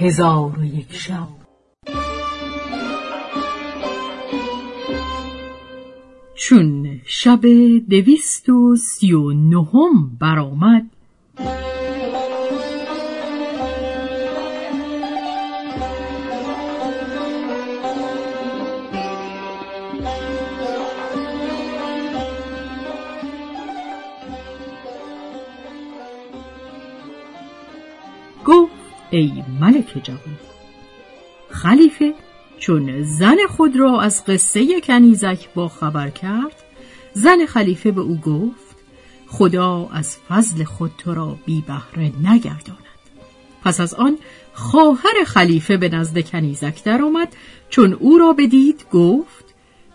هزار و یک شب. چون شب دویست و سی و نهم برآمد گفت ای ملک جوان. خلیفه چون زن خود را از قصه کنیزک با خبر کرد زن خلیفه به او گفت خدا از فضل خود تو را بی بهره نگرداند. پس از آن خواهر خلیفه به نزد کنیزک درآمد چون او را بدید گفت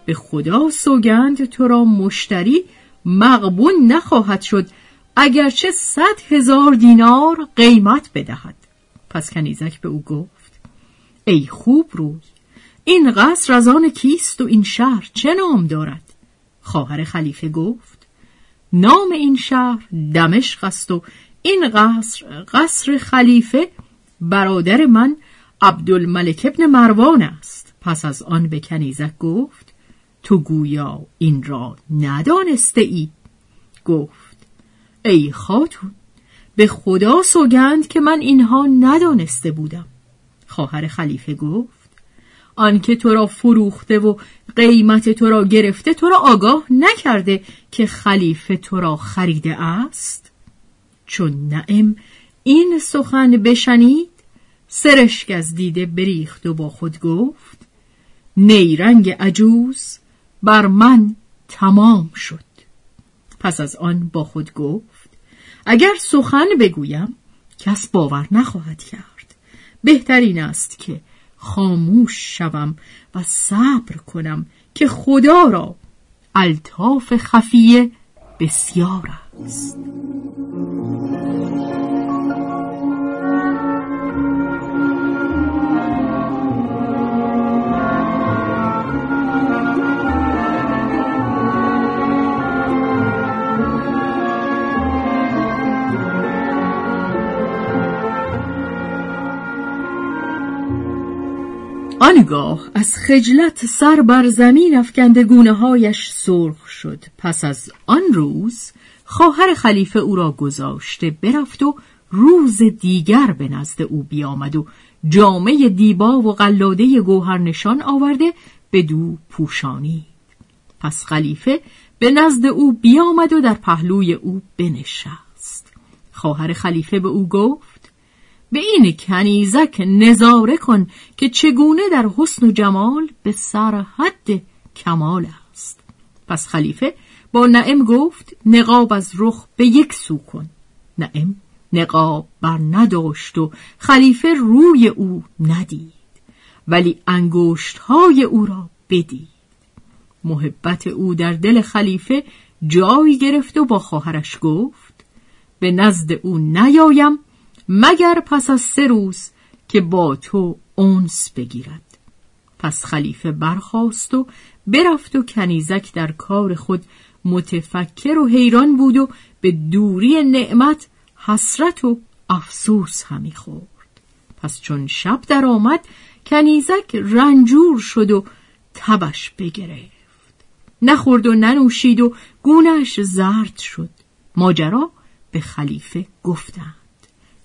به خدا سوگند تو را مشتری مغبون نخواهد شد اگرچه صد هزار دینار قیمت بدهد. پس کنیزک به او گفت ای خوب روی این قصر از آن کیست و این شهر چه نام دارد؟ خواهر خلیفه گفت نام این شهر دمشق است و این قصر قصر خلیفه برادر من عبدالملک ابن مروان است. پس از آن به کنیزک گفت تو گویا این را ندانسته ای؟ گفت ای خاتون به خدا سوگند که من اینها ندانسته بودم. خواهر خلیفه گفت آنکه تو را فروخته و قیمت تو را گرفته تو را آگاه نکرده که خلیفه تو را خریده است؟ چون نعم این سخن بشنید سرشک از دیده بریخت و با خود گفت نیرنگ عجوز بر من تمام شد. پس از آن با خود گفت اگر سخن بگویم کس باور نخواهد کرد. بهترین است که خاموش شوم و صبر کنم که خدا را الطاف خفیه بسیار است. آنگاه از خجلت سر بر زمین افکنده گونه هایش سرخ شد. پس از آن روز خواهر خلیفه او را گذاشته برفت و روز دیگر به نزد او بیامد و جامعه دیبا و قلاده گوهر نشان آورده به دو پوشانی. پس خلیفه به نزد او بیامد و در پهلوی او بنشست. خواهر خلیفه به او گفت به این کنیزک نظاره کن که چگونه در حسن و جمال به سر حد کمال است. پس خلیفه با نعم گفت نقاب از رخ به یک سو کن. نعم نقاب بر نداشت و خلیفه روی او ندید ولی انگشت های او را بدید. محبت او در دل خلیفه جایی گرفت و با خواهرش گفت به نزد او نیایم مگر پس از سه روز که با تو اونس بگیرد. پس خلیفه برخاست و برفت و کنیزک در کار خود متفکر و حیران بود و به دوری نعمت حسرت و افسوس همی خورد. پس چون شب در آمد کنیزک رنجور شد و تبش بگرفت. نخورد و ننوشید و گونش زرد شد. ماجرا به خلیفه گفتند.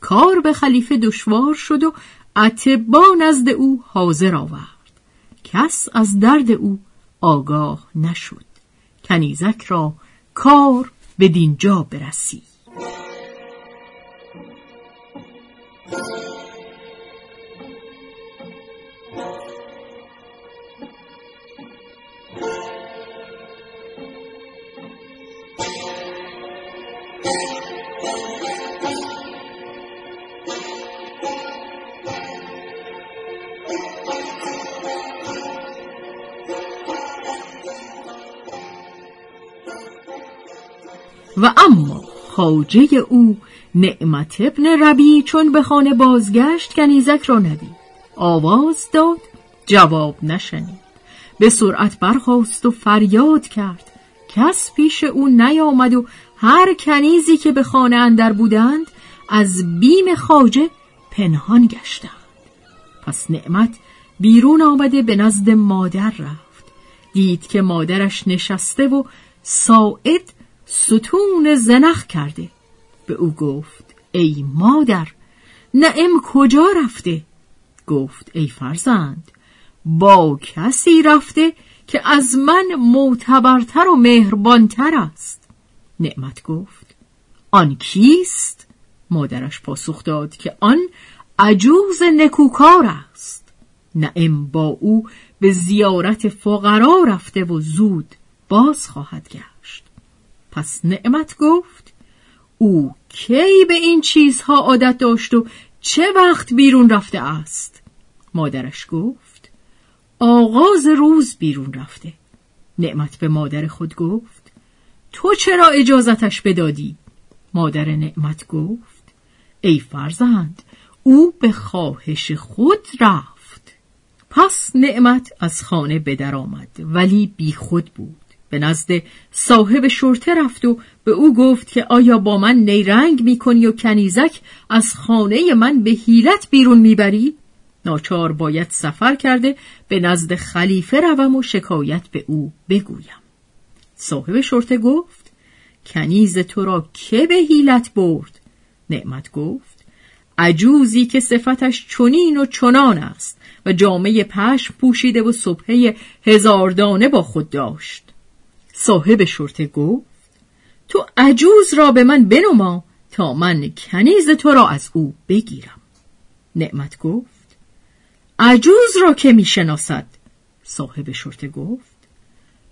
کار به خلیفه دشوار شد و اتبا نزد او حاضر آورد. کس از درد او آگاه نشد. کنیزک را کار به دینجا برسید. و اما خاجه او نعمت ابن ربی چون به خانه بازگشت کنیزک را ندید. آواز داد جواب نشنید. به سرعت برخاست و فریاد کرد. کس پیش او نیامد و هر کنیزی که به خانه اندر بودند از بیم خاجه پنهان گشتند. پس نعمت بیرون آمده به نزد مادر رفت. دید که مادرش نشسته و ساعد ستون زنخ کرده. به او گفت ای مادر نعم کجا رفته؟ گفت ای فرزند با کسی رفته که از من معتبرتر و مهربانتر است. نعمت گفت آن کیست؟ مادرش پاسخ داد که آن عجوز نکوکار است. نعم با او به زیارت فقرا رفته و زود باز خواهد گشت. پس نعمت گفت او کی به این چیزها عادت داشت و چه وقت بیرون رفته است؟ مادرش گفت آغاز روز بیرون رفته. نعمت به مادر خود گفت تو چرا اجازتش بدادی؟ مادر نعمت گفت ای فرزند او به خواهش خود رفت. پس نعمت از خانه بدر آمد ولی بی خود بود. به نزد صاحب شرطه رفت و به او گفت که آیا با من نیرنگ می‌کنی و کنیزک از خانه من به حیلت بیرون می‌بری؟ ناچار باید سفر کرده به نزد خلیفه روم و شکایت به او بگویم صاحب شرطه گفت کنیز تو را که به حیلت برد؟ نعمت گفت عجوزی که صفتش چنین و چنان است و جامعه پشم پوشیده و صبحه هزاردانه با خود داشت صاحب شرطه گفت تو عجوز را به من بنما تا من کنیز تو را از او بگیرم. نعمت گفت عجوز را که می‌شناسد صاحب شرطه گفت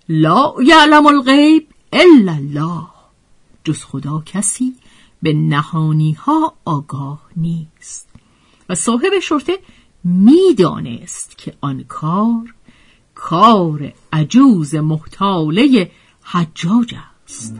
لا یعلم الغیب الا الله. جز خدا کسی به نهانی ها آگاه نیست. و صاحب شرطه می‌دانست که آن کار کار عجوز محتاله حجاج است.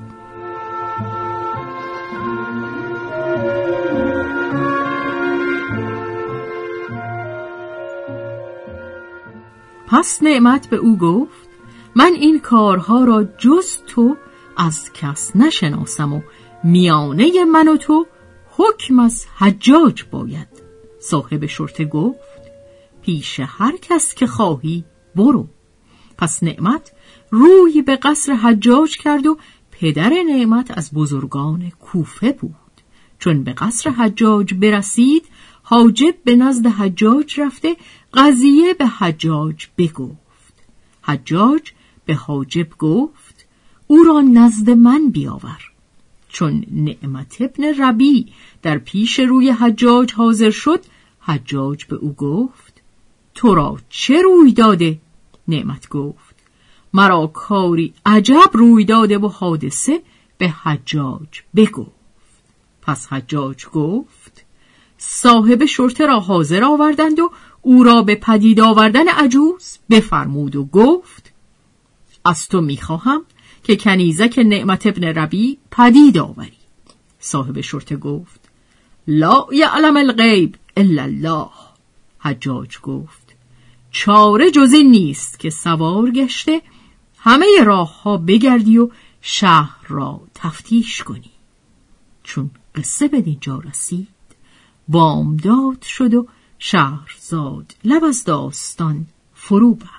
پس نعمت به او گفت من این کارها را جز تو از کس نشناسم و میانه من و تو حکم از حجاج باید. صاحب شرطه گفت پیش هر کس که خواهی برو. پس نعمت روی به قصر حجاج کرد و پدر نعمت از بزرگان کوفه بود. چون به قصر حجاج برسید حاجب به نزد حجاج رفته قضیه به حجاج بگفت. حجاج به حاجب گفت او را نزد من بیاور. چون نعمت ابن ربی در پیش روی حجاج حاضر شد حجاج به او گفت تو را چه روی داده؟ نعمت گفت مرا کاری عجب روی داده و حادثه به حجاج بگفت. پس حجاج گفت صاحب شرطه را حاضر آوردند و او را به پدید آوردن عجوز بفرمود و گفت از تو می‌خواهم که کنیزک نعمت ابن ربی پدید آوری. صاحب شرطه گفت لا یعلم الغیب الا الله. حجاج گفت چاره جز نیست که سوار گشته همه راه ها بگردی و شهر را تفتیش کنی. چون قصه به دینجا رسید بامداد شد و شهرزاد لب از داستان فرو بست